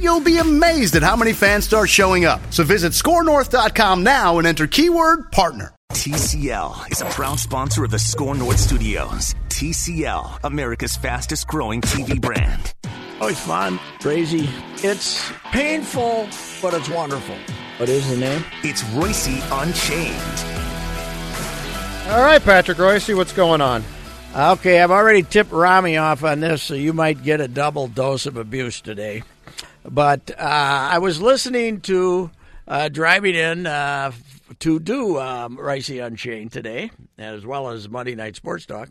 you'll be amazed at how many fans start showing up. So visit scorenorth.com now and enter keyword partner. TCL is a proud sponsor of the Score North Studios. TCL, America's fastest growing TV brand. Oh, it's fun, crazy. It's painful, but it's wonderful. What is the name? It's Reusse Unchained. All right, Patrick Reusse, what's going on? Okay, I've already tipped Rami off on this, so you might get a double dose of abuse today. But uh, I was listening to uh, driving in uh, to do um, Reusse Unchained today, as well as Monday Night Sports Talk.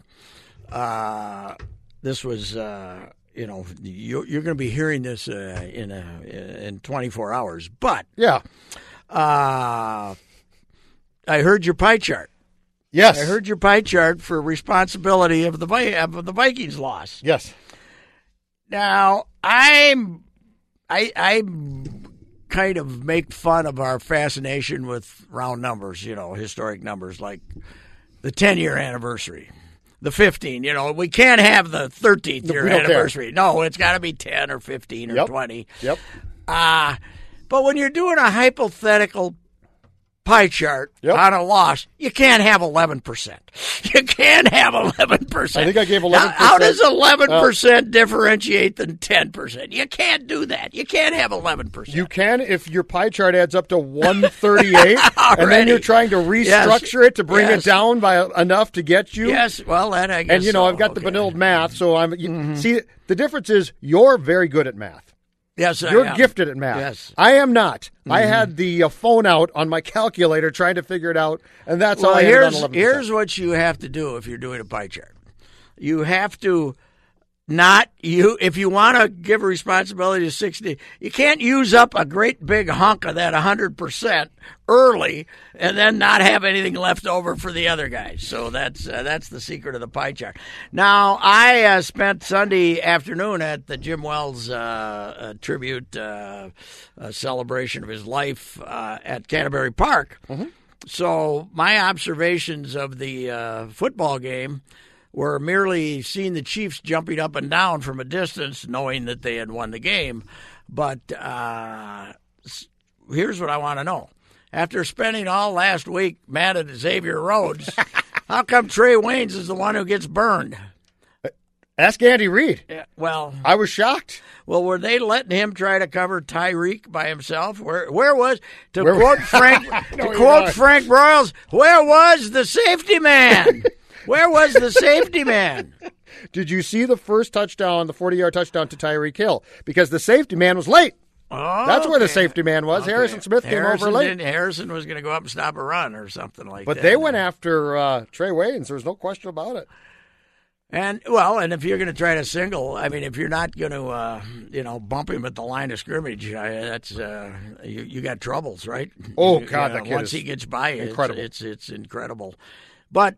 Uh, this was, uh, you know, you're, you're going to be hearing this uh, in a, in 24 hours. But Yeah. uh, I heard your pie chart. Yes. I heard your pie chart for responsibility of the of the Vikings loss. Yes. Now I'm I I kind of make fun of our fascination with round numbers, you know, historic numbers like the 10 year anniversary, the 15. You know, we can't have the 13th year don't care. anniversary. No, it's got to be 10 or 15 or Yep. 20. Yep. Uh, but when you're doing a hypothetical pie chart Yep. on a loss, you can't have 11%. You can't have 11%. I think I gave How- 11%. How, does 11% differentiate than 10%? You can't do that. You can't have 11%. You can if your pie chart adds up to 138, and then you're trying to restructure it to bring Yes. it down by enough to get you. yes, well, that I guess And you know, so. I've got the Okay. Mm-hmm. vanilled math, so I'm. You, See, the difference is you're very good at math. Yes, You're am. gifted at math. Yes. Mm-hmm. I am not. I had the uh, phone out on my calculator trying to figure it out, and that's Well, all I here's had on 11%. here's what you have to do if you're doing a pie chart. You have to not you if you want to give responsibility to 60 you can't use up a great big hunk of that 100% early and then not have anything left over for the other guys. So that's uh, that's the secret of the pie chart. Now i uh, spent sunday afternoon at the jim wells uh, uh, tribute uh, uh, celebration of his life uh, at canterbury park. So my observations of the uh, football game were merely seeing the Chiefs jumping up and down from a distance, knowing that they had won the game. But uh, here's what I want to know: After spending all last week mad at Xavier Rhodes, how come Trae Waynes is the one who gets burned? Ask Andy Reid. Yeah, well, I was shocked. well, were they letting him try to cover Tyreek by himself? Where where was to Where- quote Frank to quote. Frank Broyles? Where was the safety man? where was the safety man? Did you see the first touchdown, the 40 yard touchdown to Tyreek Hill? Because the safety man was late. Oh, That's where the okay. safety man was. Okay. Harrison Smith came over late. Harrison was going to go up and stop a run or something like But that. But they went after uh, Trae Waynes. There was no question about it. And well, and if you're going to try to single, I mean, if you're not going to, uh, you know, bump him at the line of scrimmage, I, that's uh, you, you got troubles, right? Oh, God, you know, that kid once he gets by, it's- It's, it's incredible. But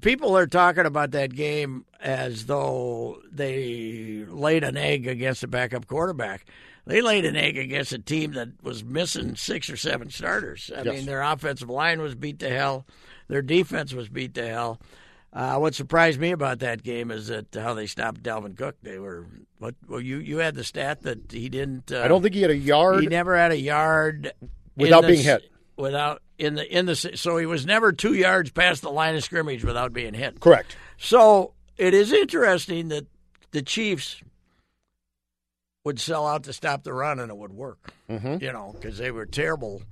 people are talking about that game as though they laid an egg against a backup quarterback. They laid an egg against a team that was missing six or seven starters. I Yes. mean, their offensive line was beat to hell. Their defense was beat to hell. Uh, what surprised me about that game is that how they stopped Dalvin Cook. They were what? Well, you you had the stat that he didn't. Uh, I don't think he had a yard. he never had a yard Without the being hit. Without in the in the so he was never two yards past the line of scrimmage without being hit. Correct. So it is interesting that the Chiefs would sell out to stop the run and it would work. Mhm. You know, because they were terrible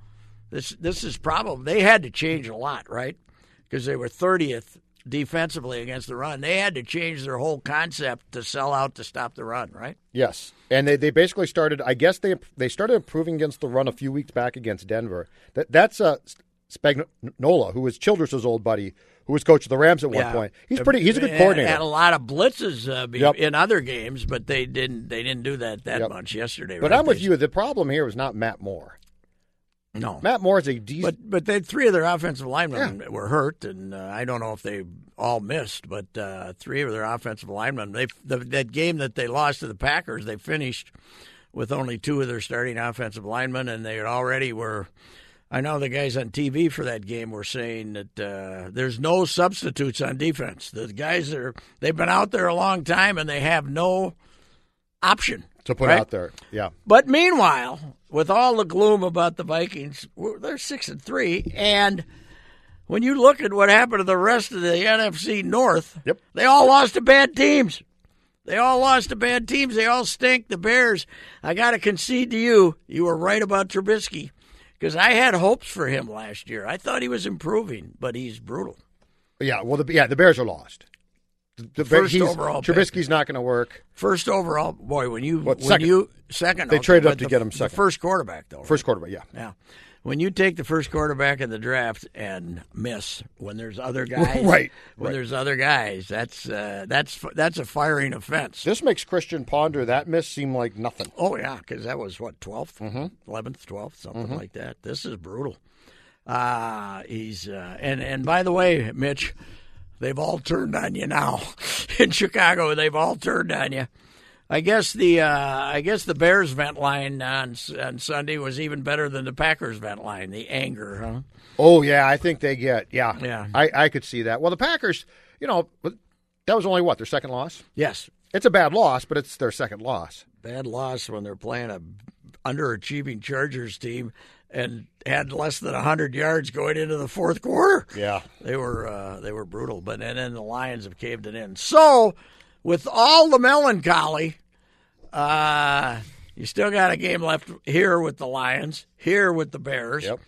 This this is problem. they had to change a lot, right? Because they were 30th defensively against the run. They had to change their whole concept to sell out to stop the run, right? Yes, and they, they basically started. I guess they they started improving against the run a few weeks back against Denver. That that's uh, Spagnuolo, who was Childress's old buddy, who was coach of the Rams at one Yeah. point. He's pretty. He's a good coordinator. Had a lot of blitzes uh, be- Yep. in other games, but they didn't. They didn't do that that Yep. much yesterday. But right? I'm with They- you. The problem here was not Matt Moore. No, Matt Moore is a decent. But but they three of their offensive linemen were hurt, and uh, I don't know if they all missed, but uh, three of their offensive linemen. They the, that game that they lost to the Packers, they finished with only two of their starting offensive linemen, and they already were. I know the guys on TV for that game were saying that uh, there's no substitutes on defense. The guys are they've been out there a long time, and they have no option to put right? out there, yeah. But meanwhile, with all the gloom about the Vikings, they're six and three, and when you look at what happened to the rest of the NFC North, Yep. they all lost to bad teams. They all lost to bad teams. They all stink. The Bears. I got to concede to you. You were right about Trubisky because I had hopes for him last year. I thought he was improving, but he's brutal. Yeah, well, the, yeah, the Bears are lost. First he's- overall pick. Trubisky's not going to work. First overall, boy, when you What, when second? you second, They okay, traded up to the- get him The second. first quarterback though. First quarterback, yeah. Yeah. When you take the first quarterback in the draft and miss when there's other guys, Right, When right. there's other guys, that's uh, that's that's a firing offense. This makes Christian Ponder that miss seem like nothing. oh yeah, because that was what 12th, 11th, twelfth, something like that. This is brutal. Uh he's uh, and and by the way, Mitch, they've all turned on you now in Chicago. They've all turned on you. I guess the uh, I guess the Bears vent line on on Sunday was even better than the Packers vent line. The anger, huh? Oh yeah, I think they get yeah. Yeah. I, I could see that. Well, the Packers, you know, that was only what their second loss. Yes, It's a bad loss, but it's their second loss. bad loss when they're playing a underachieving Chargers team and had less than hundred yards going into the fourth quarter. Yeah. They were uh, they were brutal, but and then the Lions have caved it in. So, with all the melancholy, uh, you still got a game left here with the Lions, here with the Bears. Yep.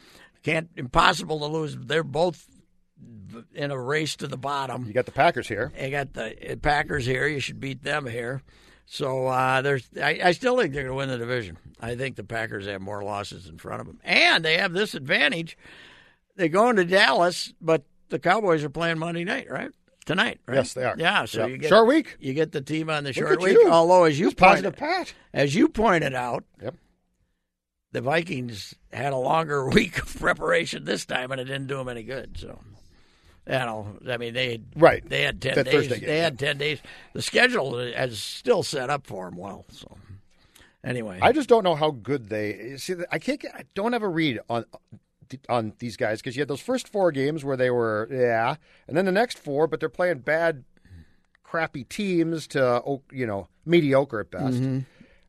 Can't impossible to lose. They're both in a race to the bottom. You got the Packers here. You got the Packers here. You should beat them here. So uh, there's, I, I still think they're going to win the division. I think the Packers have more losses in front of them, and they have this advantage: they go into Dallas, but the Cowboys are playing Monday night, right? Tonight, right? Yes, they are. Yeah, so Yep. you get Short week. You get the team on the short week. you. Although, as you Just positive pointed, Pat. as you pointed out, Yep. the Vikings had a longer week of preparation this time, and it didn't do them any good. So, you know, I mean, they Right. They had ten That days. Game, they had ten days. The schedule has still set up for them well. So, anyway, I just don't know how good they see. I can't. I don't have a read on on these guys because you had those first four games where they were yeah, and then the next four, but they're playing bad, crappy teams to oh, you know mediocre at best. Mm-hmm.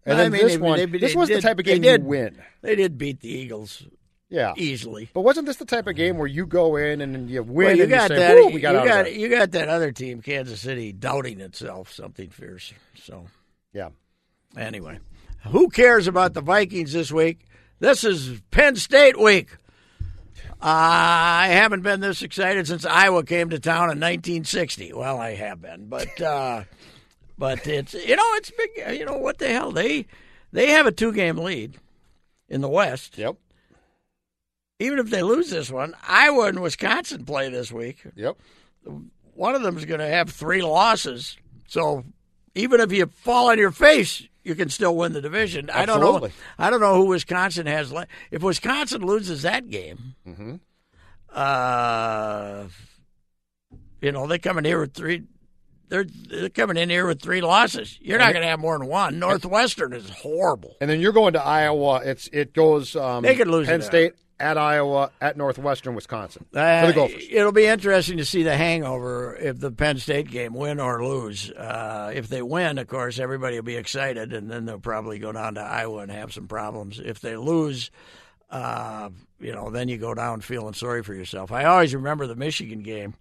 And I then mean, this they- one, they- this was the type of they game you did- win. they did beat the Eagles Yeah, easily. but wasn't this the type of game where you go in and you win Well, you and got you say, that. We got you got there." you got that other team, Kansas City, doubting itself, something fierce. So. Yeah, Anyway, who cares about the Vikings this week? This is Penn State week. I haven't been this excited since Iowa came to town in 1960. Well, I have been, but uh, but it's you know it's big. You know what the hell they they have a two game lead in the West. yep, Even if they lose this one, Iowa and Wisconsin play this week. yep. One of them is going to have three losses. So even if you fall on your face, you can still win the division. I don't know. I don't know who Wisconsin has. Le- if Wisconsin loses that game, Mm-hmm. uh, you know they coming in here with three. They're they're coming in here with three losses. You're not going to have more than one. Northwestern is horrible. And then you're going to Iowa. It's it goes. Um, They could lose Penn. State at Iowa at Northwestern, Wisconsin Uh, for the Gophers. It'll be interesting to see the hangover if the Penn State game win or lose. Uh, if they win, of course, everybody will be excited, and then they'll probably go down to Iowa and have some problems. If they lose, uh, you know, then you go down feeling sorry for yourself. I always remember the Michigan game.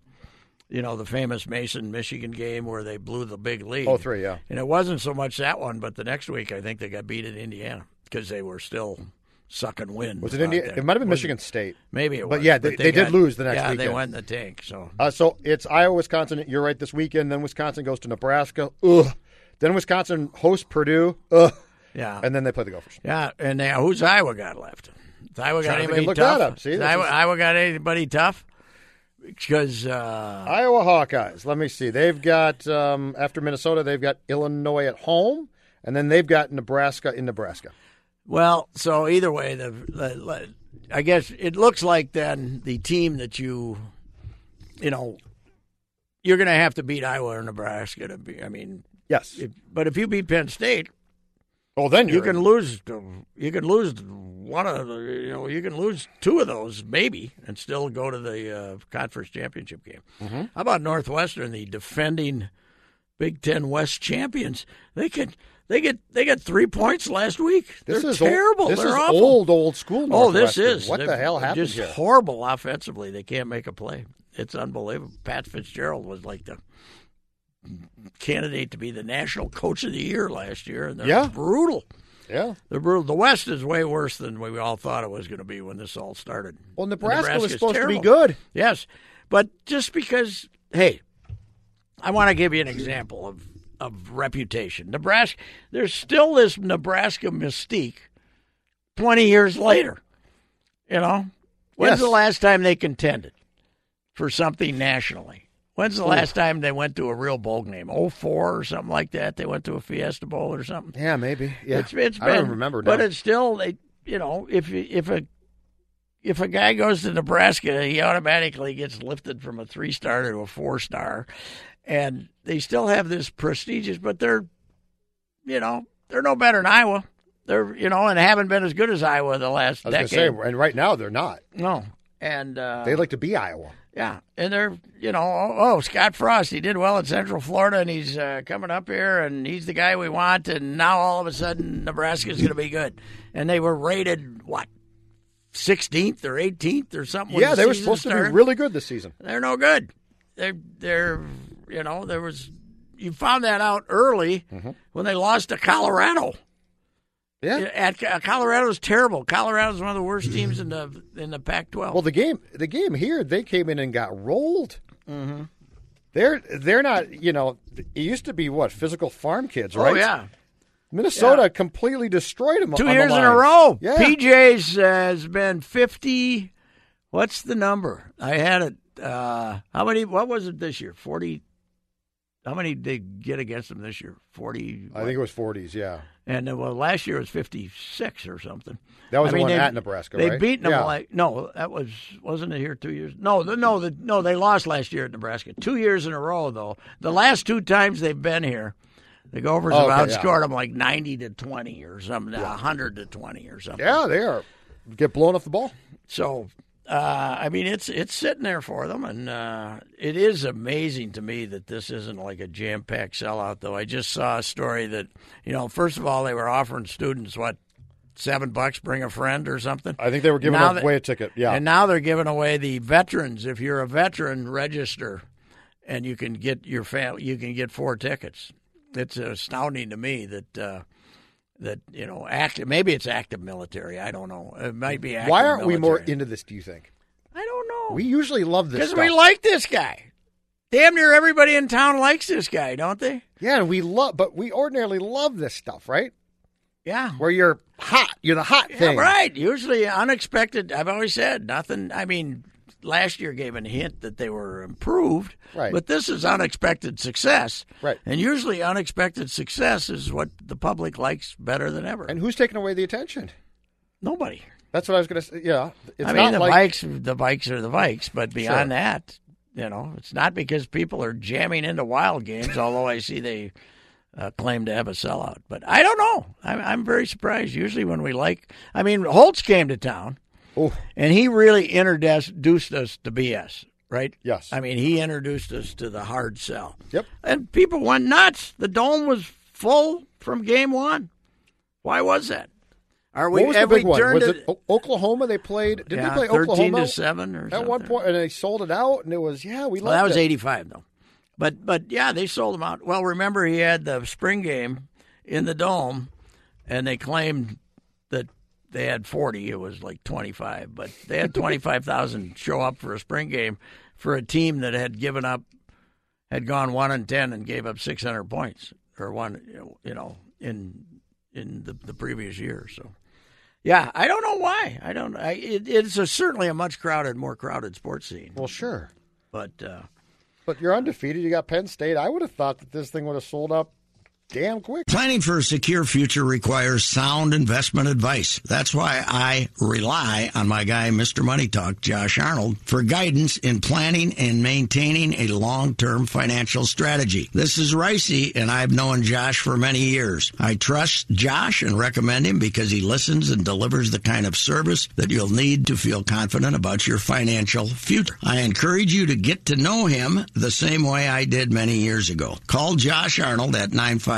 You know, the famous Mason Michigan game where they blew the big lead. Oh, three, yeah. And it wasn't so much that one, but the next week I think they got beat in Indiana because they were still sucking wind. Was it out India? there. It might have been Was Michigan State. Maybe it But yeah, they- they did got- lose the next yeah, they went in the tank. So Uh, so it's Iowa, Wisconsin. You're right this weekend. Then Wisconsin goes to Nebraska. Ugh. Then Wisconsin hosts Purdue. Ugh. yeah, And then they play the Gophers. yeah. And now who's Iowa got left? Iowa got anybody look tough? that up. See, Iowa, is- Iowa got anybody tough? Because uh, Iowa Hawkeyes. Let me see. They've got um, after Minnesota, they've got Illinois at home, and then they've got Nebraska in Nebraska. Well, so either way, the, the I guess it looks like then the team that you, you know, you're going to have to beat Iowa or Nebraska to be. I mean, Yes. if, but if you beat Penn State, well, then you can in. lose. to- You can lose one of the. You know, you can lose two of those maybe and still go to the uh, conference championship game. Mm-hmm. How about Northwestern, the defending Big Ten West champions? They could. They get they got three points last week. This They're is terrible. Old, this They're is awful. old, old school. Oh, this is what the hell happened Just here? horrible offensively. They can't make a play. It's unbelievable. Pat Fitzgerald was like the candidate to be the national coach of the year last year, and they're Yeah. brutal. Yeah. They're brutal. The West is way worse than we all thought it was going to be when this all started. Well, And Nebraska was supposed to be good. Yes, but just because, hey, I want to give you an example of of reputation. Nebraska, there's still this Nebraska mystique. Twenty years later, you know, when's Yes. the last time they contended for something nationally? When's the last time they went to a real bowl game? Oh four or something like that. They went to a Fiesta Bowl or something. Yeah, maybe. Yeah. It's it's I been, don't remember but it's still they. You know, if if a if a guy goes to Nebraska, he automatically gets lifted from a three star to a four star, and they still have this prestigious. But they're, you know, they're no better than Iowa. They're you know, and haven't been as good as Iowa the last I was decade. say, and right now they're not. no, and uh, They like to be Iowa. yeah, and they're you know oh, oh Scott Frost he did well at Central Florida and he's uh, coming up here and he's the guy we want and now all of a sudden Nebraska's going to be good and they were rated what sixteenth or eighteenth or something. yeah, the they were supposed to be really good this season. They're no good. They're they're you know there was you found that out early Mm-hmm. when they lost to Colorado. Yeah. At, at Colorado's terrible. Colorado's one of the worst teams in the in the Pac-12. Well, the game, the game here, they came in and got rolled. Mm-hmm. They're they're not. You know, it used to be what physical farm kids, right? Oh yeah. Minnesota Yeah. completely destroyed them. Two on the years in a row. Yeah. PJ's has been fifty. What's the number? I had it. Uh, how many? What was it this year? Forty. How many did they get against them this year? Forty. I think it was 40s. Yeah, And uh, well, last year was fifty-six or something. that was I the mean, one they- at Nebraska. They right? beat them Yeah. like no, that was wasn't it here two years? No, the, no, the, no, they lost last year at Nebraska. Two years in a row though. The last two times they've been here, the Gophers Oh, have okay, yeah. outscored them like ninety to twenty or something, hundred to twenty or something. Yeah, they are. Get blown off the ball. So, uh, I mean, it's it's sitting there for them, and uh, it is amazing to me that this isn't like a jam packed sellout. Though I just saw a story that you know, first of all, they were offering students what seven bucks, bring a friend or something. I think they were giving Now that- away a ticket. Yeah, And now they're giving away the veterans. If you're a veteran, register, and you can get your fam- You can get four tickets. It's astounding to me that. Uh, that you know, active. Maybe it's active military. I don't know. It might be. Active Why aren't we more into this? Do you think? I don't know. We usually love this Because we like this guy. Damn near everybody in town likes this guy, don't they? yeah, we love, but we ordinarily love this stuff, right? Yeah. Where you're hot, you're the hot Yeah, thing, right. Usually unexpected. I've always said nothing. I mean, last year gave a hint that they were improved, Right. but this is unexpected success. Right. And usually unexpected success is what the public likes better than ever. And who's taking away the attention? Nobody. That's what I was going to say. Yeah, it's I mean, the like Vikes, the Vikes are the bikes, but beyond that, you know, it's not because people are jamming into wild games. although I see they uh, claim to have a sellout, but I don't know. I'm, I'm very surprised. Usually, when we like, I mean, Holtz came to town, Oh. and he really introduced us to BS. Right? Yes. I mean, he introduced us to the hard sell. Yep. And people went nuts. The dome was full from game one. Why was that? Are we? what was the big one? Was it? O- Oklahoma? They played. Did yeah, they play Oklahoma to seven or at something? one? And they sold it out, and it was yeah, we Well, that was eighty five though. But but yeah, they sold them out. Well, remember he had the spring game in the dome, and they claimed they had 40, it was like 25. But they had 25,000 show up for a spring game for a team that had given up, had gone one and 10 and gave up 600 points or one, you know, in in the, the previous year. So, yeah, I don't know why. I don't. I, it, it's a, certainly a much crowded, more crowded sports scene. Well, sure. But uh, But you're undefeated. You got Penn State. I would have thought that this thing would have sold up damn quick. Planning for a secure future requires sound investment advice. That's why I rely on my guy, Mr. Money Talk, Josh Arnold, for guidance in planning and maintaining a long-term financial strategy. This is Ricey, and I've known Josh for many years. I trust Josh and recommend him because he listens and delivers the kind of service that you'll need to feel confident about your financial future. I encourage you to get to know him the same way I did many years ago. Call Josh Arnold at 955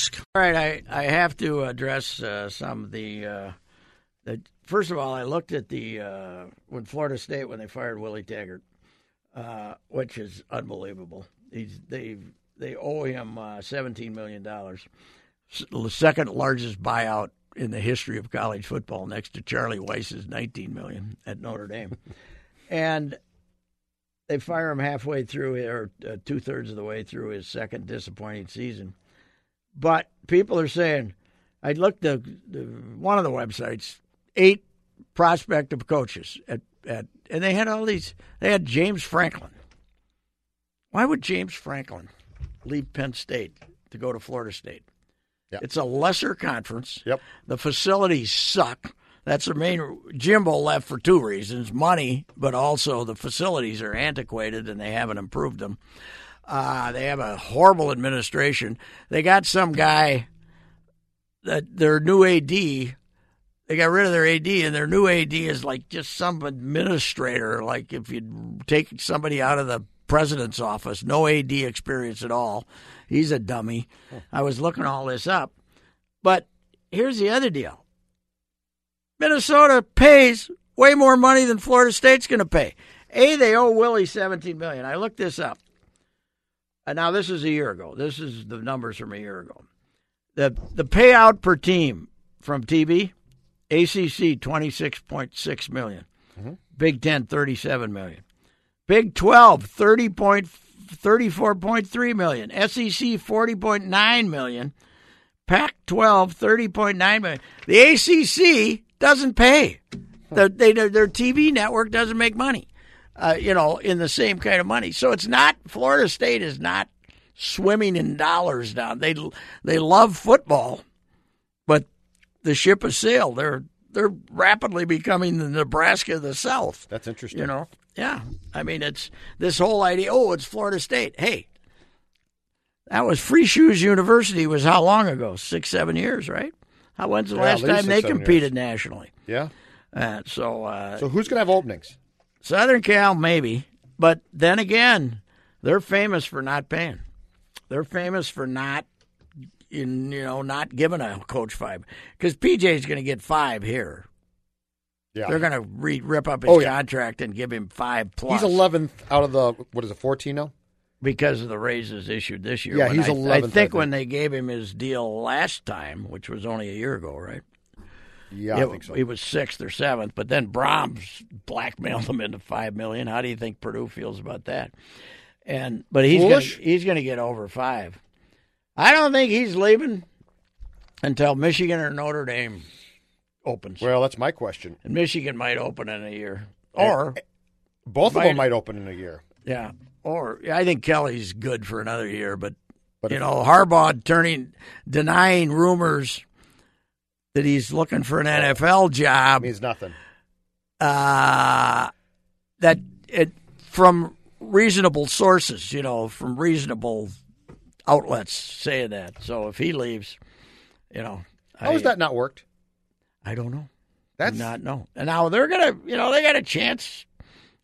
All right, I, I have to address uh, some of the, uh, the. First of all, I looked at the uh, when Florida State when they fired Willie Taggart, uh, which is unbelievable. He's they they owe him uh, seventeen million dollars, the second largest buyout in the history of college football, next to Charlie Weis's nineteen million at Notre Dame, and they fire him halfway through or uh, two thirds of the way through his second disappointing season. But people are saying, I looked at one of the websites, eight prospective coaches at, at and they had all these. They had James Franklin. Why would James Franklin leave Penn State to go to Florida State? Yep. It's a lesser conference. Yep. The facilities suck. That's the main. Jimbo left for two reasons: money, but also the facilities are antiquated and they haven't improved them. Uh, they have a horrible administration. They got some guy that their new AD. They got rid of their AD, and their new AD is like just some administrator. Like if you take somebody out of the president's office, no AD experience at all. He's a dummy. I was looking all this up, but here's the other deal. Minnesota pays way more money than Florida State's going to pay. A, they owe Willie seventeen million. I looked this up. And now this is a year ago. This is the numbers from a year ago. The the payout per team from TV, ACC twenty six point six million, mm-hmm. Big Ten thirty seven million, Big 12 30 point, 34.3 million, SEC forty point nine million, Pac 12 30.9 million. The ACC doesn't pay. The, they, their TV network doesn't make money uh, you know, in the same kind of money. So it's not Florida State is not swimming in dollars down. They they love football, but the ship has sailed. They're they're rapidly becoming the Nebraska of the South. That's interesting. You know, yeah. I mean, it's this whole idea. Oh, it's Florida State. Hey, that was Free Shoes University. Was how long ago? Six, seven years, right? How when's the Yeah, last time they six, competed nationally? Yeah. Uh, so, uh, So who's going to have openings? Southern Cal, maybe. But then again, they're famous for not paying. They're famous for not, in, you know, not giving a coach five. Because PJ's going to get five here. Yeah. They're going to re- rip up his Oh, yeah. contract and give him five plus. He's 11th out of the, what is it, 14 now? because of the raises issued this year. Yeah, When he's I, 11th, I I think think. when they gave him his deal last time, which was only a year ago, right? Yeah, I think so. He was sixth or seventh, but then Brahms blackmailed him into five million. How do you think Purdue feels about that? And but he's gonna, he's going to get over five. I don't think he's leaving until Michigan or Notre Dame opens, Well, that's my question. and Michigan might open in a year, or eh, Both of them might open in a year. yeah, or I think Kelly's good for another year, but. But you know, Harbaugh turning, denying rumors that he's looking for an NFL job. means nothing. uh, that it from reasonable sources, you know, from reasonable outlets saying that. So if he leaves, you know, How has that not worked? I don't know. That's Do not know. And now they're gonna, you know, they got a chance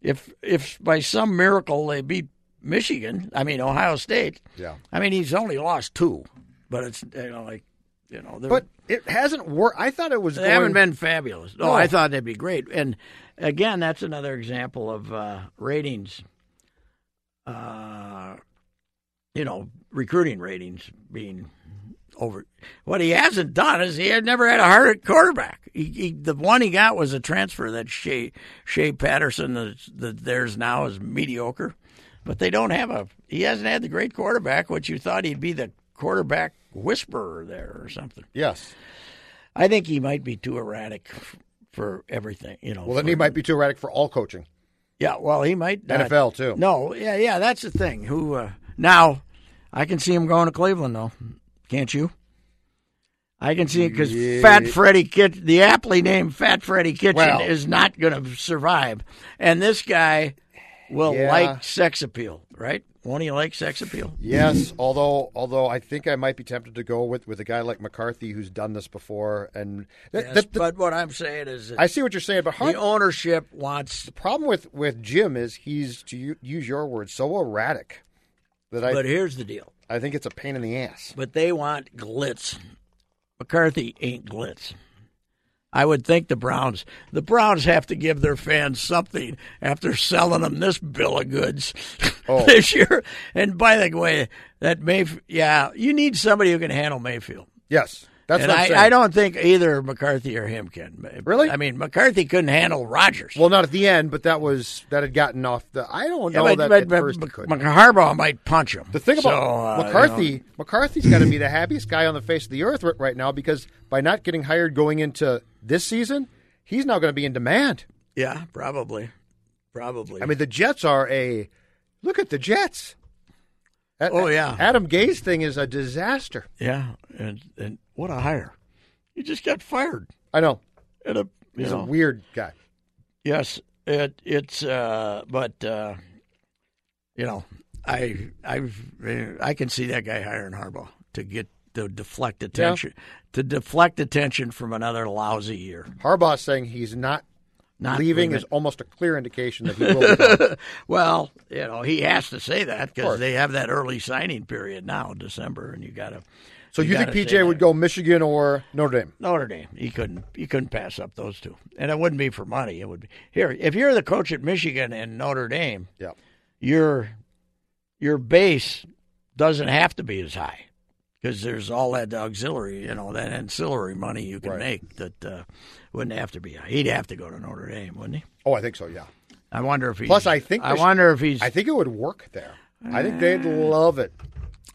if if by some miracle they beat Michigan. I mean Ohio State. yeah. I mean he's only lost two, but it's you know like you know But it hasn't worked. I thought it was. they going, haven't been fabulous. No, No. I thought they'd be great. And again, that's another example of uh, ratings. Uh, you know, recruiting ratings being over. What he hasn't done is he had never had a hard quarterback. He, he, the one he got was a transfer that Shea Shea Patterson that that theirs now is mediocre, but they don't have a. He hasn't had the great quarterback, which you thought he'd be the quarterback whisperer there or something. Yes. I think he might be too erratic for everything. You know. Well, then for- he might be too erratic for all coaching. Yeah. Well, he might. Not. NFL too. No. Yeah. Yeah. That's the thing. Who uh, now? I can see him going to Cleveland though. Can't you? I can see it because Fat Freddie Kitchen, the aptly named Fat Freddie Kitchen, Well- is not going to survive, and this guy will Yeah. like sex appeal, right? Won't he like sex appeal? Yes, although although I think I might be tempted to go with, with a guy like McCarthy who's done this before, and th- Yes, th- th- but what I'm saying is, I see what you're saying. But Hart, the ownership wants the problem with with Jim is he's to u- use your words so erratic that I But here's the deal. I think it's a pain in the ass. But they want glitz. McCarthy ain't glitz. I would think the Browns the Browns have to give their fans something after selling them this bill of goods Oh. this year. And by the way, that Mayfield, yeah, you need somebody who can handle Mayfield. Yes, that's and what I'm I. I don't think either McCarthy or him can. Really? I mean, McCarthy couldn't handle Rodgers. Well, not at the end, but that was that had gotten off the. I don't Yeah, know but, that but, at but first he Mc- could. Harbaugh might punch him. The thing about So, uh, you McCarthy, know, McCarthy's got to be the happiest guy on the face of the earth right- right now because by not getting hired going into this season, he's now going to be in demand. yeah, probably, probably. I mean, the Jets are a look at the Jets. A- Oh, yeah. Adam Gase thing is a disaster. Yeah, and and what a hire! He just got fired. I know And a he's know, a weird guy. yes, it it's uh, but uh, you know, I I've I can see that guy hiring Harbaugh to get to deflect attention to deflect attention from another lousy year. Harbaugh saying he's not, Not leaving leaving. is almost a clear indication that he will. Well, you know, he has to say that because they have that early signing period now, December, and you got to. So you, think PJ would go Michigan or Notre Dame? Notre Dame. He couldn't. He couldn't pass up those two, and it wouldn't be for money. It would be here. If you're the coach at Michigan and Notre Dame, Yeah. your your base doesn't have to be as high because there's all that auxiliary, you know, that ancillary money you can Right. make that uh, wouldn't have to be high. He'd have to go to Notre Dame, wouldn't he? Oh, I think so. Yeah. I wonder if he. Plus, I think I wonder if he's. I think it would work there. I think they'd love it.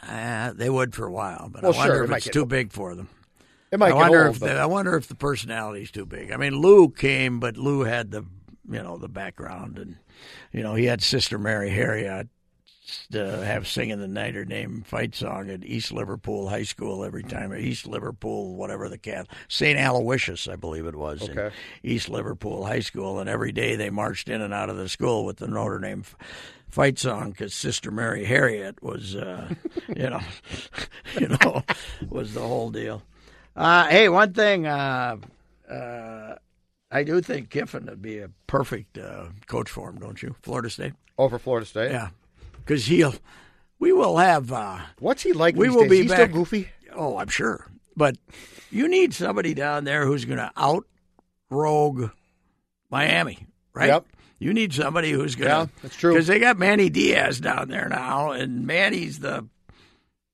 Uh, they would for a while, but Well, I wonder sure, if might it's too old. big for them. It might I wonder old, if the, I wonder if the personality's too big. I mean, Lou came, but Lou had the you know the background, and you know he had Sister Mary Harriet to have singing the Notre Dame fight song at East Liverpool High School every time. East Liverpool, whatever the cat, Saint Aloysius, I believe it was, in Okay. East Liverpool High School, and every day they marched in and out of the school with the Notre Dame fight song because Sister Mary Harriet was, uh, you know, you know, was the whole deal. Uh, hey, one thing, uh, uh, I do think Kiffin would be a perfect uh, coach for him, don't you? Florida State, over Florida State. yeah, because he'll. We will have. Uh, What's he like? We these will days? be He's back- still goofy. Oh, I'm sure. But you need somebody down there who's going to out rogue Miami, right? Yep. You need somebody who's going to. Yeah, that's true. Because they got Manny Diaz down there now, and Manny's the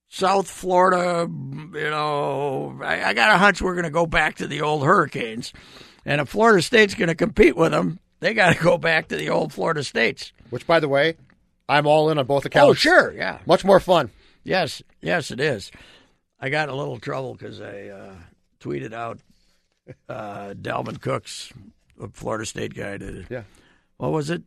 South Florida, you know. I, I got a hunch we're going to go back to the old Hurricanes. And if Florida State's going to compete with them, they got to go back to the old Florida States. Which, by the way, I'm all in on both accounts. Oh, sure. Yeah. Much more fun. Yes, yes, it is. I got a little trouble because I uh, tweeted out uh, Dalvin Cook's a Florida State guy. To, Yeah. What was it?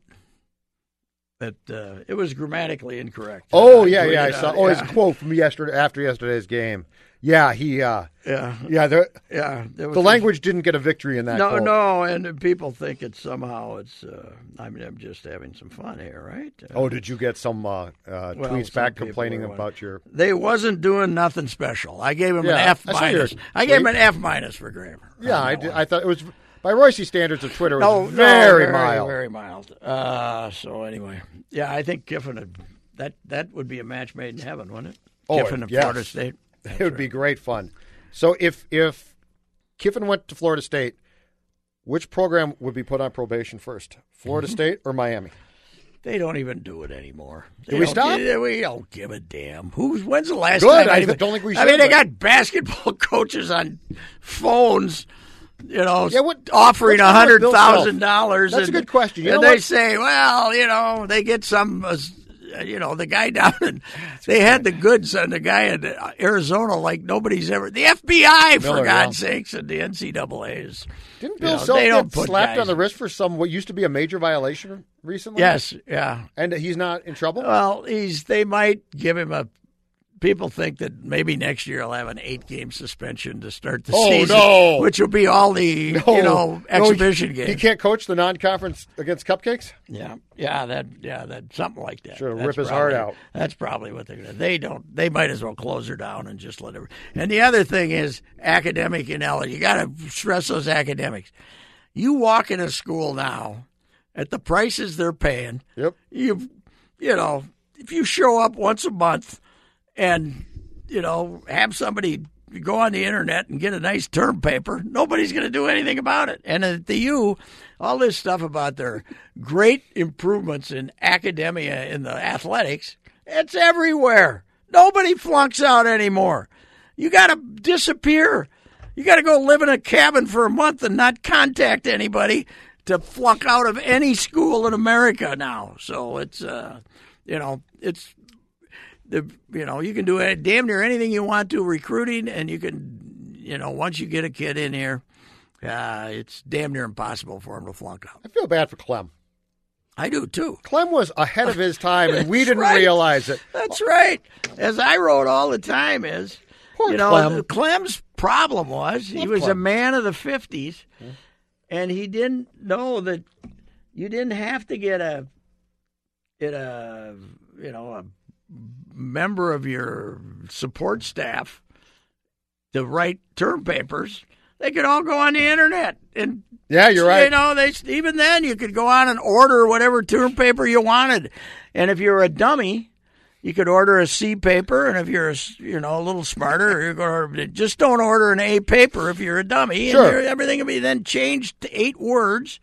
That uh, it was grammatically incorrect. Oh I yeah, yeah. I saw. out- Oh, his yeah, quote from yesterday after yesterday's game. Yeah, he. uh yeah, Yeah, the yeah. there was the a- language didn't get a victory in that. No, quote. no, and people think it's somehow it's. Uh, I mean, I'm just having some fun here, right? Uh, Oh, did you get some uh, uh, Well, tweets some back complaining about your? they wasn't doing nothing special. I gave him Yeah, an F I saw your minus. I gave him an F minus for grammar. Yeah, I did. I thought it was. By Reusse standards of Twitter, it No, was no, very, very mild. Very mild. Uh, so anyway, yeah, I think Kiffin would, that that would be a match made in heaven, wouldn't it? Oh, Kiffin and yes. Florida State. it would be great fun. So if if Kiffin went to Florida State, which program would be put on probation first, Florida Mm-hmm. State or Miami? They don't even do it anymore. Do we stop? We don't give a damn. Who's? When's the last Good. time? I even- don't think we I mean, they got basketball coaches on phones. You know, Yeah, what- offering a hundred thousand dollars. That's a good question. You and they what? say, well, you know, they get some. Uh, you know, the guy down in, they had the goods on the guy in Arizona like nobody's ever. The FBI, for God's yeah. sakes, and the NCAA's. Didn't You Bill know, Self get slapped guys- on the wrist for some what used to be a major violation recently? Yes, yeah. and he's not in trouble. Well, he's. They might give him a. People think that maybe next year I'll have an eight-game suspension to start the Oh, season, no. which will be all the you know No, exhibition he, games. He can't coach the non-conference against Cupcakes. Yeah, yeah, that, yeah, that something like that. Sure, That's rip his heart probably- out. That's probably what they're gonna. They don't. They might as well close her down and just let her. And the other thing is academic ineligibility. You got to stress those academics. You walk in a school now, at the prices they're paying. Yep. You, you know, if you show up once a month, and you know, have somebody go on the internet and get a nice term paper, nobody's going to do anything about it. And at the U, all this stuff about their great improvements in academia in the athletics, it's everywhere. Nobody flunks out anymore. You got to disappear. You got to go live in a cabin for a month and not contact anybody to flunk out of any school in America now. So it's, uh, you know, it's the you know you can do damn near anything you want to recruiting, and you can you know once you get a kid in here, uh, it's damn near impossible for him to flunk out. I feel bad for Clem. I do too. Clem was ahead of his time, and we didn't right. realize it. That's right. As I wrote all the time, is Poor you know Clem. Clem's problem was he Love was a man of the fifties, and he didn't know that you didn't have to get a get a you know a member of your support staff to write term papers. They could all go on the internet and Yeah, you're right. you know, they even then you could go on and order whatever term paper you wanted, and if you're a dummy, you could order a C paper, and if you're a, you know a little smarter, you're going to just don't order an A paper if you're a dummy, and Sure. everything will be then changed to eight words,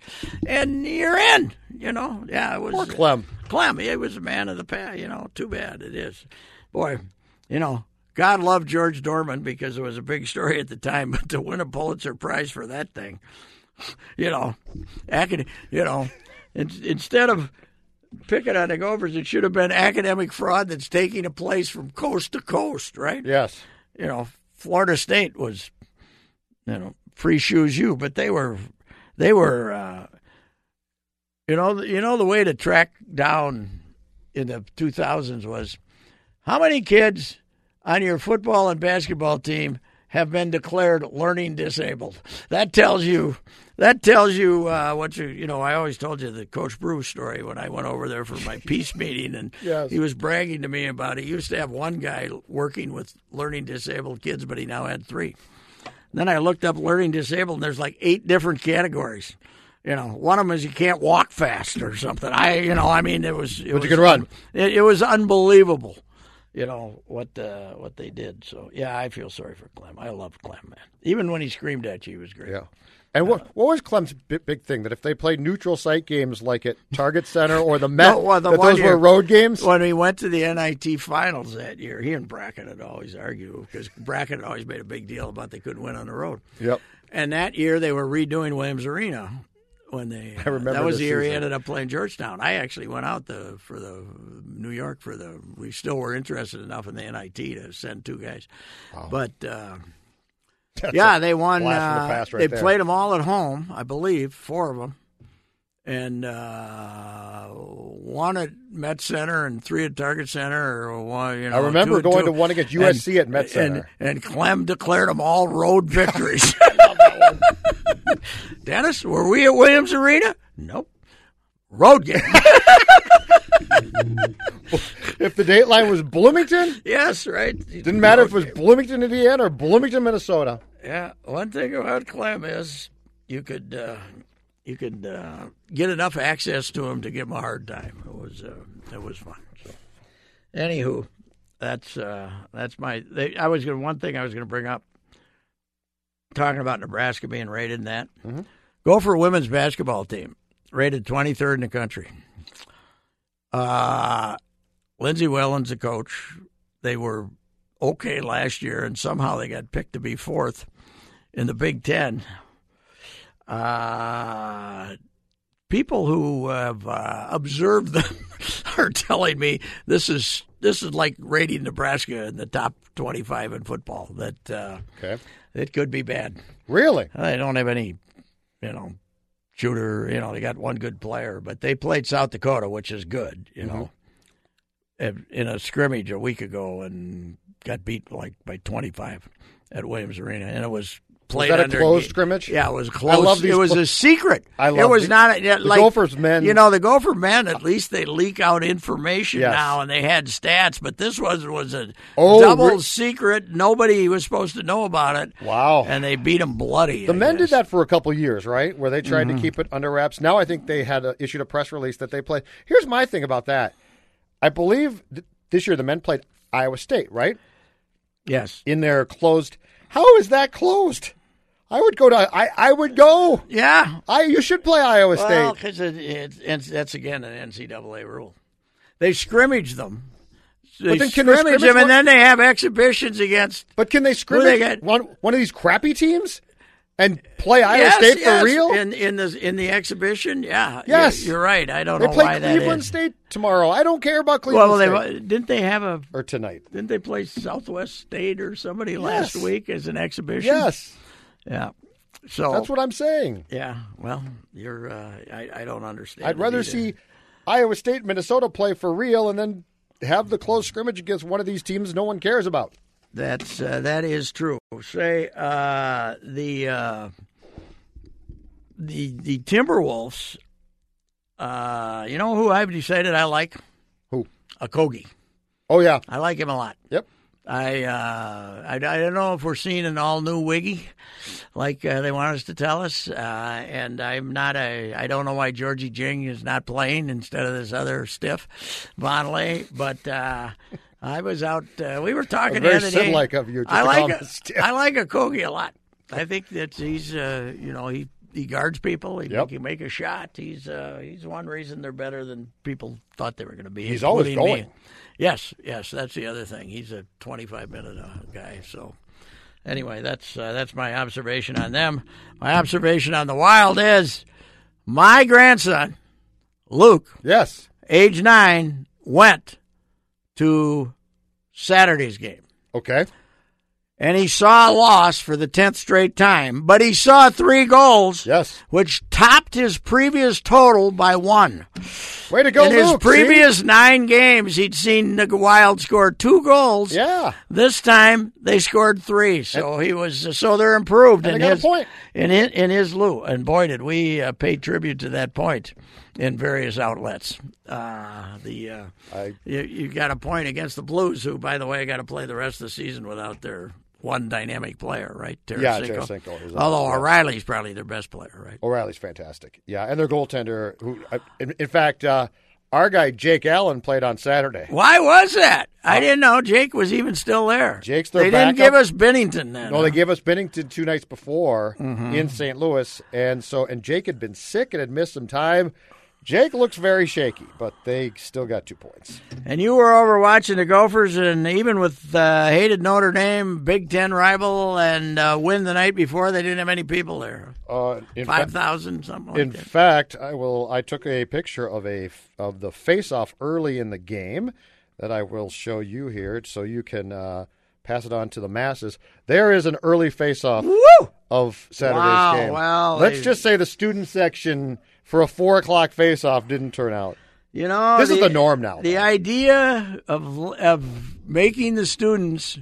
and you're in. You know, yeah, it was Poor Clem. Clem, he was a man of the past. You know, too bad it is. Boy, you know, God loved George Dohrmann because it was a big story at the time, but to win a Pulitzer Prize for that thing, you know, acad- you know, in, instead of picking on the Gophers, it should have been academic fraud that's taking a place from coast to coast, right? Yes. you know, Florida State was, you know, free shoes you, but they were, they were, uh, you know, you know the way to track down in the 2000s was how many kids on your football and basketball team have been declared learning disabled. That tells you. That tells you uh, what you you know. I always told you the Coach Bruce story when I went over there for my peace meeting, and Yes. he was bragging to me about it. He used to have one guy working with learning disabled kids, but he now had three. Then I looked up learning disabled, and there's like eight different categories. You know, one of them is you can't walk fast or something. I, you know, I mean, it was. It But was run. It, it was unbelievable. You know what uh, what they did. So yeah, I feel sorry for Clem. I love Clem, man. Even when he screamed at you, he was great. Yeah. And what what was Clem's big, big thing that if they played neutral site games like at Target Center or the Met, No, well, the that those year- were road games? When we went to the NIT finals that year, he and Brackin had always argued because Brackin had always made a big deal about they couldn't win on the road. Yep. And that year they were redoing Williams Arena when they. I remember that was the year he ended up playing Georgetown. I actually went out the for the New York for the. We still were interested enough in the NIT to send two guys, but. Uh, yeah, they won. Uh, the right they there. played them all at home, I believe, four of them, and uh, one at Met Center and three at Target Center. Or one, you know, I remember two- going two- to one against USC at Met Center. and Clem declared them all road victories. Dennis, were we at Williams Arena? Nope. Road game. If the date line was Bloomington, yes, right. didn't matter if it was Bloomington, Indiana or Bloomington, Minnesota. Yeah, one thing about Clem is you could uh, you could uh, get enough access to him to give him a hard time. It was uh, it was fun. So, anywho, that's uh, that's my. They, I was going one thing I was going to bring up talking about Nebraska being rated in that. Mm-hmm. Gopher women's basketball team rated 23rd in the country. Uh, Lindsay Whalen's the coach. They were okay last year, and somehow they got picked to be fourth in the Big Ten. Uh, people who have uh, observed them are telling me this is this is like rating Nebraska in the top 25 in football. That uh, Okay. it could be bad. Really? They don't have any, you know, shooter. You know, they got one good player, but they played South Dakota, which is good. You know, in a scrimmage a week ago and got beat like by twenty five at Williams Arena, and it was played that a under closed scrimmage? Yeah, it was close. love these it was clo- a secret. I love it was the- not a, the like Gophers men- You know, the Gopher men at least they leak out information Yes. now, and they had stats. But this was was a Oh, double re- secret. Nobody was supposed to know about it. Wow. And they beat them bloody. The I men did that for a couple years, right? Where they tried Mm-hmm. to keep it under wraps. Now I think they had uh issued a press release that they played. Here's my thing about that. I believe th- this year the men played Iowa State, right? Yes. In their closed. How is that closed? I would go to. I I would go. Yeah. I you should play Iowa Well, State. because it, it, it's that's again an NCAA rule. They scrimmage them. They But then can they scrimmage scrimmage them, one- and then they have exhibitions against. But can they they scrimmage got? one one of these crappy teams and play Iowa yes, State yes, for real? in in the in the exhibition? Yeah. Yes. you're, you're right. I don't they know play why that Cleveland. State tomorrow. I don't care about Cleveland Well, State. they didn't they have a or tonight. didn't they play Southwest State or somebody last week as an exhibition? Yes, Yeah. So that's what I'm saying. Yeah. Well, you're. Uh, I I don't understand. I'd rather either. see Iowa State, Minnesota play for real, and then have the close scrimmage against one of these teams no one cares about. That's uh, that is true. Say uh, the uh, the the Timberwolves. Uh, you know who I've decided I like? Who? Okogie. Oh yeah, I like him a lot. yep. I, uh, I I don't know if we're seeing an all new Wiggy, like uh, they want us to tell us. Uh, and I'm not a. I don't know why Gorgui Dieng is not playing instead of this other stiff, Vonleh. But uh, I was out. Uh, we were talking Very the other of you I like a, him a stiff. I like Okogie a lot. I think that he's uh, you know he. He guards people. He Yep. can make a shot. He's uh, he's one reason they're better than people thought they were going to be. He's always including me. Yes, yes, that's the other thing. He's a 25 minute uh, guy. So, anyway, that's uh, that's my observation on them. My observation on the Wild is my grandson, Luke, Yes. age nine, went to Saturday's game. Okay. And he saw a loss for the 10th straight time, but he saw three goals, Yes. which topped his previous total by one. Way to go, In his Luke. see? previous nine games, he'd seen the Wild score two goals. Yeah. This time they scored three, so he was so they're improved And in they got a his point. in his, in his lieu. And boy, did we uh, pay tribute to that point in various outlets. Uh, the uh, I- you, you got a point against the Blues, who, by the way, got to play the rest of the season without their one dynamic player, right? Yeah, Tarasenko. Tarasenko is out, Although yeah. O'Reilly's probably their best player, right? O'Reilly's fantastic. Yeah, and their goaltender, who, uh, in, in fact, uh, our guy Jake Allen played on Saturday. Why was that? I didn't know Jake was even still there. Uh, Jake's their They didn't give us Binnington then. No, huh? they gave us Binnington two nights before Mm-hmm. in St. Louis, and so and Jake had been sick and had missed some time. Jake looks very shaky, but they still got two points. And you were over watching the Gophers, and even with uh, hated Notre Dame, Big Ten rival, and uh, win the night before, they didn't have any people there. Uh, in Five fa- something like in that. fact, I will. I took a picture of a of the face-off early in the game that I will show you here, so you can uh, pass it on to the masses. There is an early face-off of Saturday's Wow, game. well, let's they- just say the student section for a four o'clock face-off didn't turn out. You know, This is the norm now, The though. idea of of making the students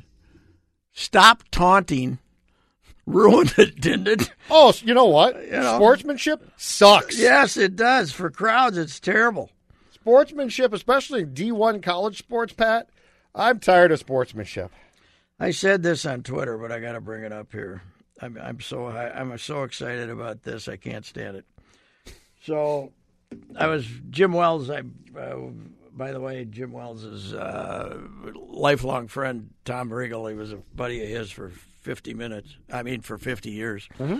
stop taunting ruined it, didn't it? Oh, you know what? know. Sportsmanship sucks. Yes, it does. For crowds, it's terrible. Sportsmanship, especially D1 college sports, Pat. I'm tired of sportsmanship. I said this on Twitter, but I got to bring it up here. I'm I'm so I'm so excited about this. I can't stand it. So, I was Jim Wells. I, uh, by the way, Jim Wells' uh, lifelong friend Tom Riegel. He was a buddy of his for 50 minutes. I mean, for 50 years. Mm-hmm.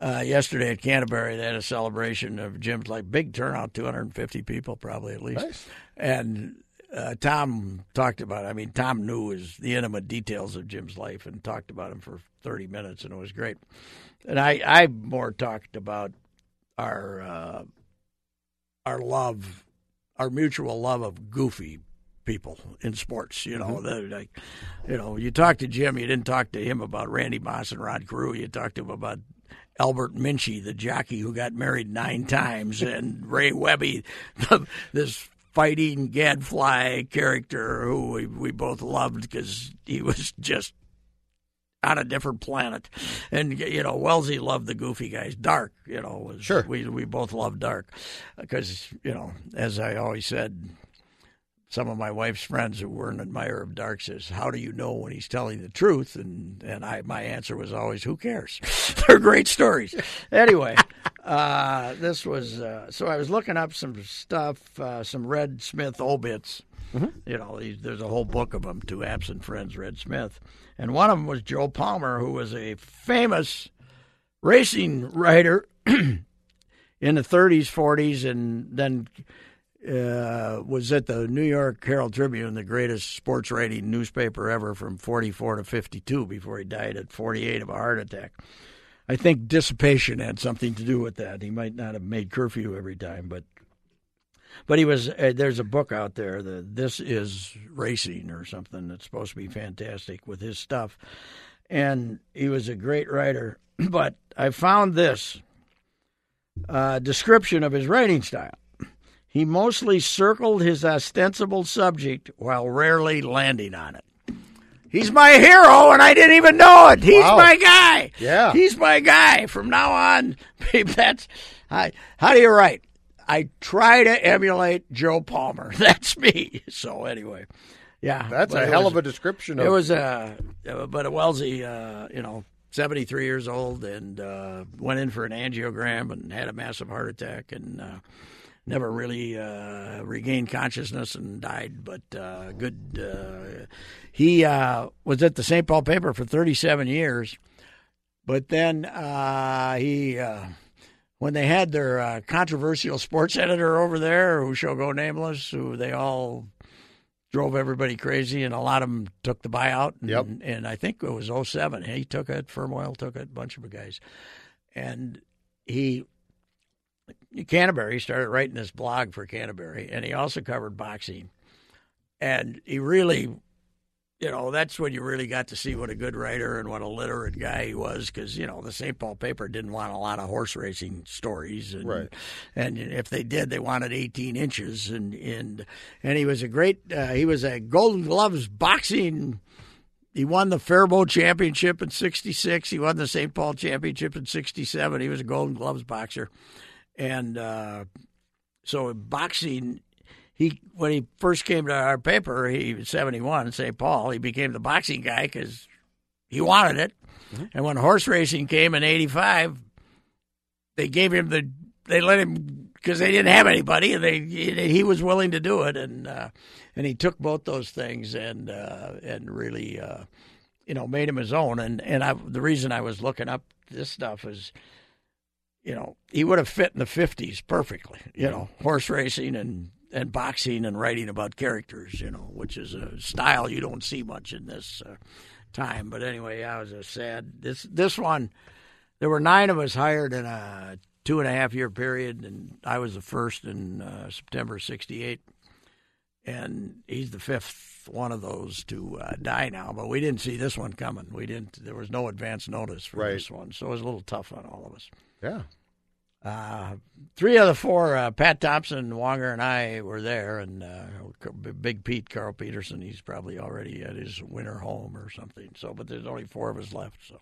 Uh, yesterday at Canterbury, they had a celebration of Jim's like big turnout, 250 people probably at least, Nice. and uh, Tom talked about. It. I mean, Tom knew his the intimate details of Jim's life and talked about him for 30 minutes, and it was great. And I, I more talked about our uh, our love, our mutual love of goofy people in sports. You know, the, like, you know, you talk to Jim, you didn't talk to him about Randy Moss and Rod Carew. You talked to him about Albert Minchie, the jockey who got married nine times, and Ray Webby, this fighting gadfly character who we, we both loved because he was just on a different planet. And you know, Wellesley loved the goofy guys. Dark, you know, was Sure. we we both loved Dark because you know, as I always said. Some of my wife's friends who were an admirer of Dark says, "How do you know when he's telling the truth?" And and I my answer was always, "Who cares? They're great stories." Anyway, uh, this was uh, so I was looking up some stuff, uh, some Red Smith obits. You know, he- there's a whole book of them. To absent friends, Red Smith, and one of them was Joe Palmer, who was a famous racing writer in the 30s, 40s, and then uh, was at the New York Herald Tribune, the greatest sports writing newspaper ever from 44 to 52 before he died at 48 of a heart attack. I think dissipation had something to do with that. He might not have made curfew every time, but but he was. Uh, there's a book out there that this is racing or something that's supposed to be fantastic with his stuff, and he was a great writer. But I found this uh, description of his writing style. He mostly circled his ostensible subject while rarely landing on it. He's my hero, and I didn't even know it. He's Wow. my guy. Yeah. he's my guy. From now on, that's I, how do you write? I try to emulate Joe Palmer. That's me. So anyway, yeah, That's a hell was- of a description of. it was a, uh, but a Wellesley, uh, you know, seventy three years old, and uh, went in for an angiogram and had a massive heart attack, and uh, never really uh, regained consciousness and died. But uh, good, uh, he uh, was at the St. Paul paper for thirty seven years, but then uh, he. When they had their uh, controversial sports editor over there, who shall go nameless, who they all drove everybody crazy, and a lot of them took the buyout. And, Yep. and I think it was 07. He took it. Firmoil took it. A bunch of guys, and he Canterbury started writing this blog for Canterbury, and he also covered boxing. And he really, you know, that's when you really got to see what a good writer and what a literate guy he was, because you know the St. Paul paper didn't want a lot of horse racing stories, and Right. and if they did, they wanted 18 inches, and and and he was a great, uh, he was a Golden Gloves boxing. He won the Faribault Championship in '66. He won the St. Paul Championship in '67. He was a Golden Gloves boxer, and uh, so boxing. He when he first came to our paper, he was 71, St. Paul. He became the boxing guy because he wanted it. And when horse racing came in '85, they gave him the they let him because they didn't have anybody and they he was willing to do it and uh, and he took both those things and uh, and really uh, you know made him his own and and I, the reason I was looking up this stuff is you know he would have fit in the 50s perfectly you know horse racing and and boxing and writing about characters you know which is a style you don't see much in this uh, time but anyway I was a sad this this one there were nine of us hired in a two and a half year period, and I was the first in uh, September '68. And he's the fifth one of those to uh, die now, but we didn't see this one coming. We didn't. There was no advance notice for Right. this one, so it was a little tough on all of us. yeah. Uh, three of the four, uh, Pat Thompson, Wonger, and I were there, and uh, Big Pete, Carl Peterson, he's probably already at his winter home or something. So, but there's only four of us left. So,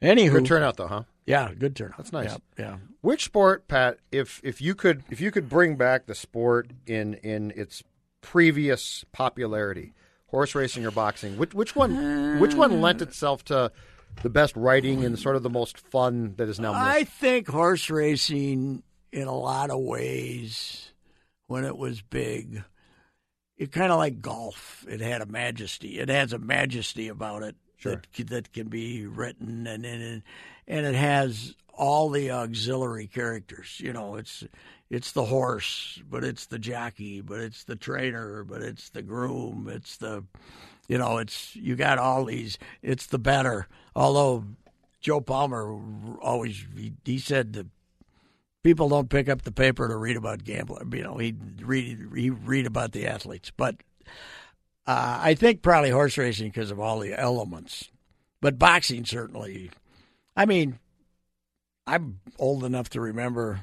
anywho, Good turnout though, huh? yeah, good turnout. That's nice. Yeah, yeah. Which sport, Pat? If if you could if you could bring back the sport in in its previous popularity, horse racing or boxing, which which one which one lent itself to the best writing and sort of the most fun that is now missed? I think horse racing, in a lot of ways, when it was big, it kind of like golf. It had a majesty. It has a majesty about it Sure. that that can be written, and and and it has all the auxiliary characters. You know, it's it's the horse, but it's the jockey, but it's the trainer, but it's the groom, it's the you know, it's you got all these. It's the better. Although Joe Palmer always he, he said that people don't pick up the paper to read about gambling. You know, he read he read about the athletes, but uh, I think probably horse racing because of all the elements, but boxing certainly. I mean, I'm old enough to remember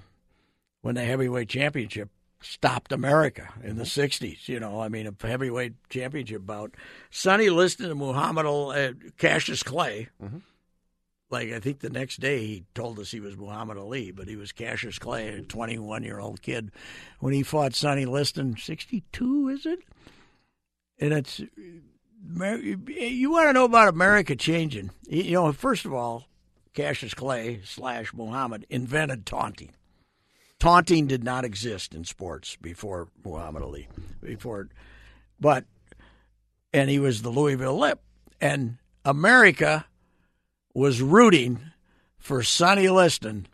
when the heavyweight championship stopped America in the '60s. You know, I mean, a heavyweight championship bout. Sonny Liston and Muhammad Ali, uh, Cassius Clay. Like I think the next day he told us he was Muhammad Ali, but he was Cassius Clay, a 21 year old kid, when he fought Sonny Liston. 62, is it? And it's you want to know about America changing. You know, first of all, Cassius Clay slash Muhammad invented taunting. Taunting did not exist in sports before Muhammad Ali. Before, but and he was the Louisville Lip, and America was rooting for Sonny Liston,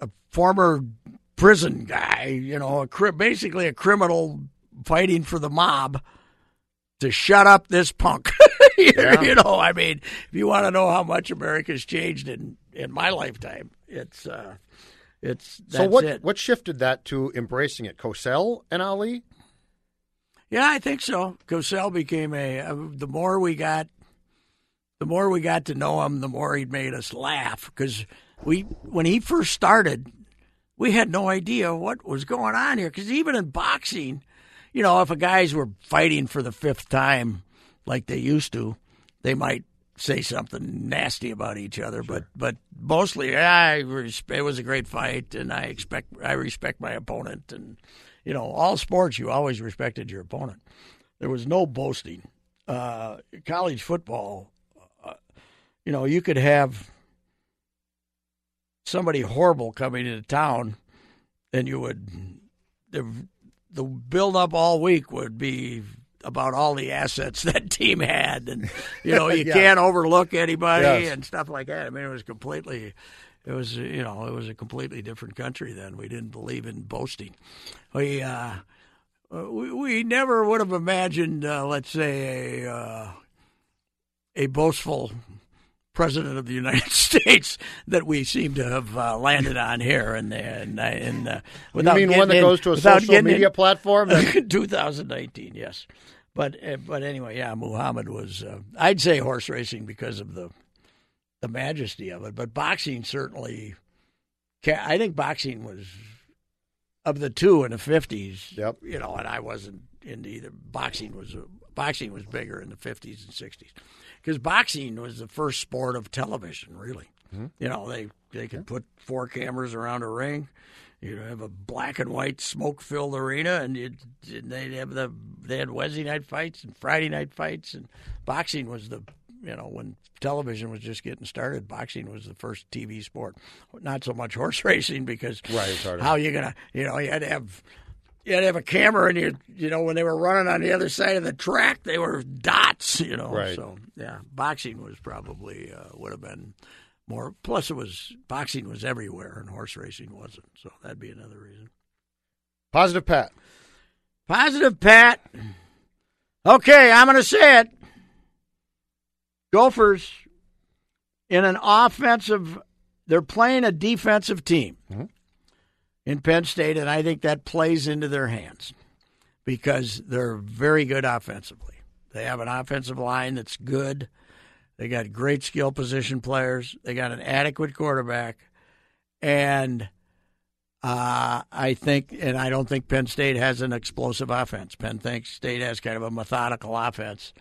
a former prison guy, you know, a basically a criminal fighting for the mob to shut up this punk. you, you know, I mean, if you want to know how much America's changed in in my lifetime, it's uh it's that's so what it. what shifted that to embracing it? Cosell and Ali? Yeah, I think so. Cosell became a. Uh, the more we got, the more we got to know him, the more he made us laugh. Because we, when he first started, we had no idea what was going on here. Because even in boxing, you know, if a guys were fighting for the fifth time, like they used to, they might say something nasty about each other. But but mostly, I res- it was a great fight, and I expect I respect my opponent, and you know, all sports you always respected your opponent. There was no boasting. Uh, college football, uh, you know, you could have somebody horrible coming into town, and you would the the build up all week would be about all the assets that team had, and you know you Yeah. can't overlook anybody Yes. and stuff like that. I mean, it was completely. It was you know it was a completely different country then. We didn't believe in boasting. We uh, we, we never would have imagined, uh, let's say, a uh, a boastful president of the United States that we seem to have uh, landed on here, and and and uh, You without mean getting one that in- goes to a social getting in- media platform? That, 2019, yes. But uh, but anyway, yeah, Muhammad was. Uh, I'd say horse racing because of the the majesty of it, but boxing certainly. I think boxing was of the two in the 50s. Yep. You know, and I wasn't into either. Boxing was boxing was bigger in the 50s and 60s because boxing was the first sport of television. Really, you know they they could put four cameras around a ring. You'd have a black and white smoke filled arena, and you'd, they'd have the they had Wednesday night fights and Friday night fights, and boxing was the you know when television was just getting started, boxing was the first TV sport. Not so much horse racing because Right, how you gonna you know you had to have you had to have a camera, and you you know when they were running on the other side of the track, they were dots, you know. Right. So yeah, boxing was probably uh, would have been more. Plus, it was boxing was everywhere, and horse racing wasn't. So that'd be another reason. Positive Pat. Positive, Pat. Okay, I'm going to say it. Gophers in an offensive, they're playing a defensive team in Penn State, and I think that plays into their hands because they're very good offensively. They have an offensive line that's good. They got great skill position players. They got an adequate quarterback, and uh, I think, and I don't think Penn State has an explosive offense. Penn State has kind of a methodical offense.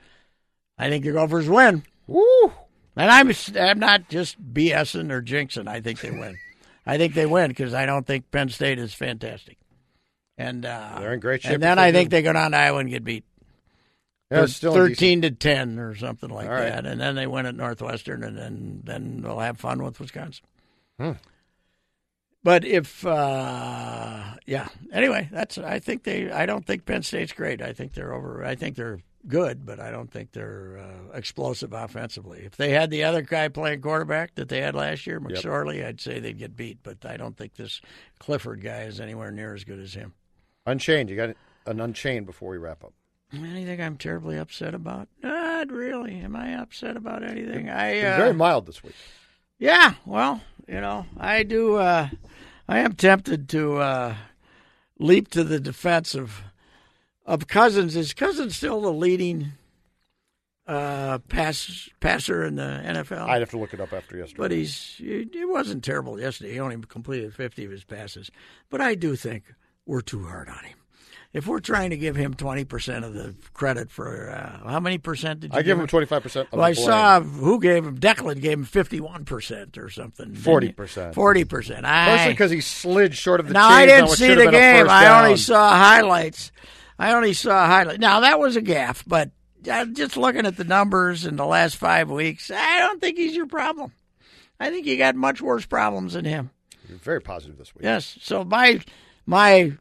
I think the Gophers win. Woo! And I'm I'm not just BSing or jinxing. I think they win. I think they win because I don't think Penn State is fantastic. And uh, They're in great shape And then I think they go down to Iowa and get beat. Yeah, it's still thirteen to ten or something like right. that, and then they win at Northwestern, and then then they'll have fun with Wisconsin. Hmm. But if uh, yeah, anyway, that's I think they I don't think Penn State's great. I think they're over. I think they're good, but I don't think they're uh, explosive offensively. If they had the other guy playing quarterback that they had last year, McSorley, I'd say they'd get beat. But I don't think this Clifford guy is anywhere near as good as him. Unchained. You got an Unchained before we wrap up. Anything I'm terribly upset about? Not really. Am I upset about anything? I uh, very mild this week. yeah. Well, you know, I do. Uh, I am tempted to uh, leap to the defense of of Cousins. Is Cousins still the leading uh, pass passer in the NFL? I'd have to look it up after yesterday. but he's it wasn't terrible yesterday. He only completed 50 of his passes. But I do think we're too hard on him. If we're trying to give him 20% of the credit for uh, how many percent did you I give him twenty five percent. Well, I saw who gave him Declan gave him 51% or something. 40%. 40%. I Mostly because he slid short of the Now I didn't see the have been a game. I only saw highlights. I only saw highlights. Now that was a gaff, but uh, just looking at the numbers in the last five weeks, I don't think he's your problem. I think you got much worse problems than him. You're very positive this week. Yes. So my my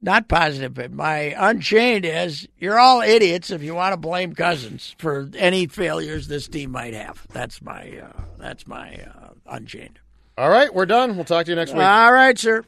not positive, but my unchained is you're all idiots if you want to blame Cousins for any failures this team might have. That's my uh, that's my uh, unchained. All right, we're done. We'll talk to you next week. All right, sir.